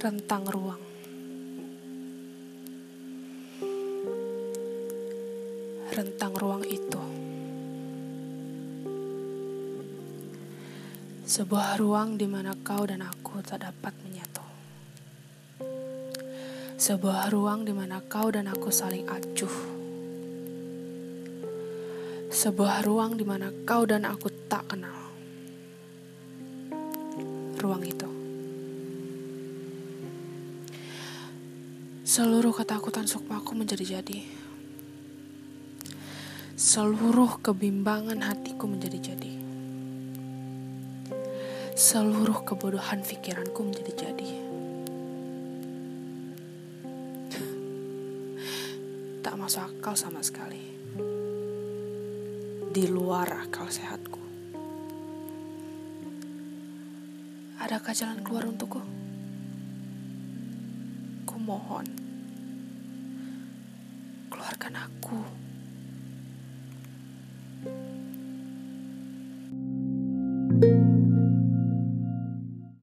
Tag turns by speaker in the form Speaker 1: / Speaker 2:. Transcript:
Speaker 1: rentang ruang. Rentang ruang itu sebuah ruang di mana kau dan aku tak dapat menyatu. Sebuah ruang di mana kau dan aku saling acuh. Sebuah ruang di mana kau dan aku tak kenal. Ruang itu. Seluruh ketakutan sukmaku menjadi-jadi. Seluruh kebimbangan hatiku menjadi-jadi. Seluruh kebodohan pikiranku menjadi-jadi. Tak masuk akal sama sekali. Di luar akal sehatku. Adakah jalan keluar untukku? Kumohon, mendengarkan aku.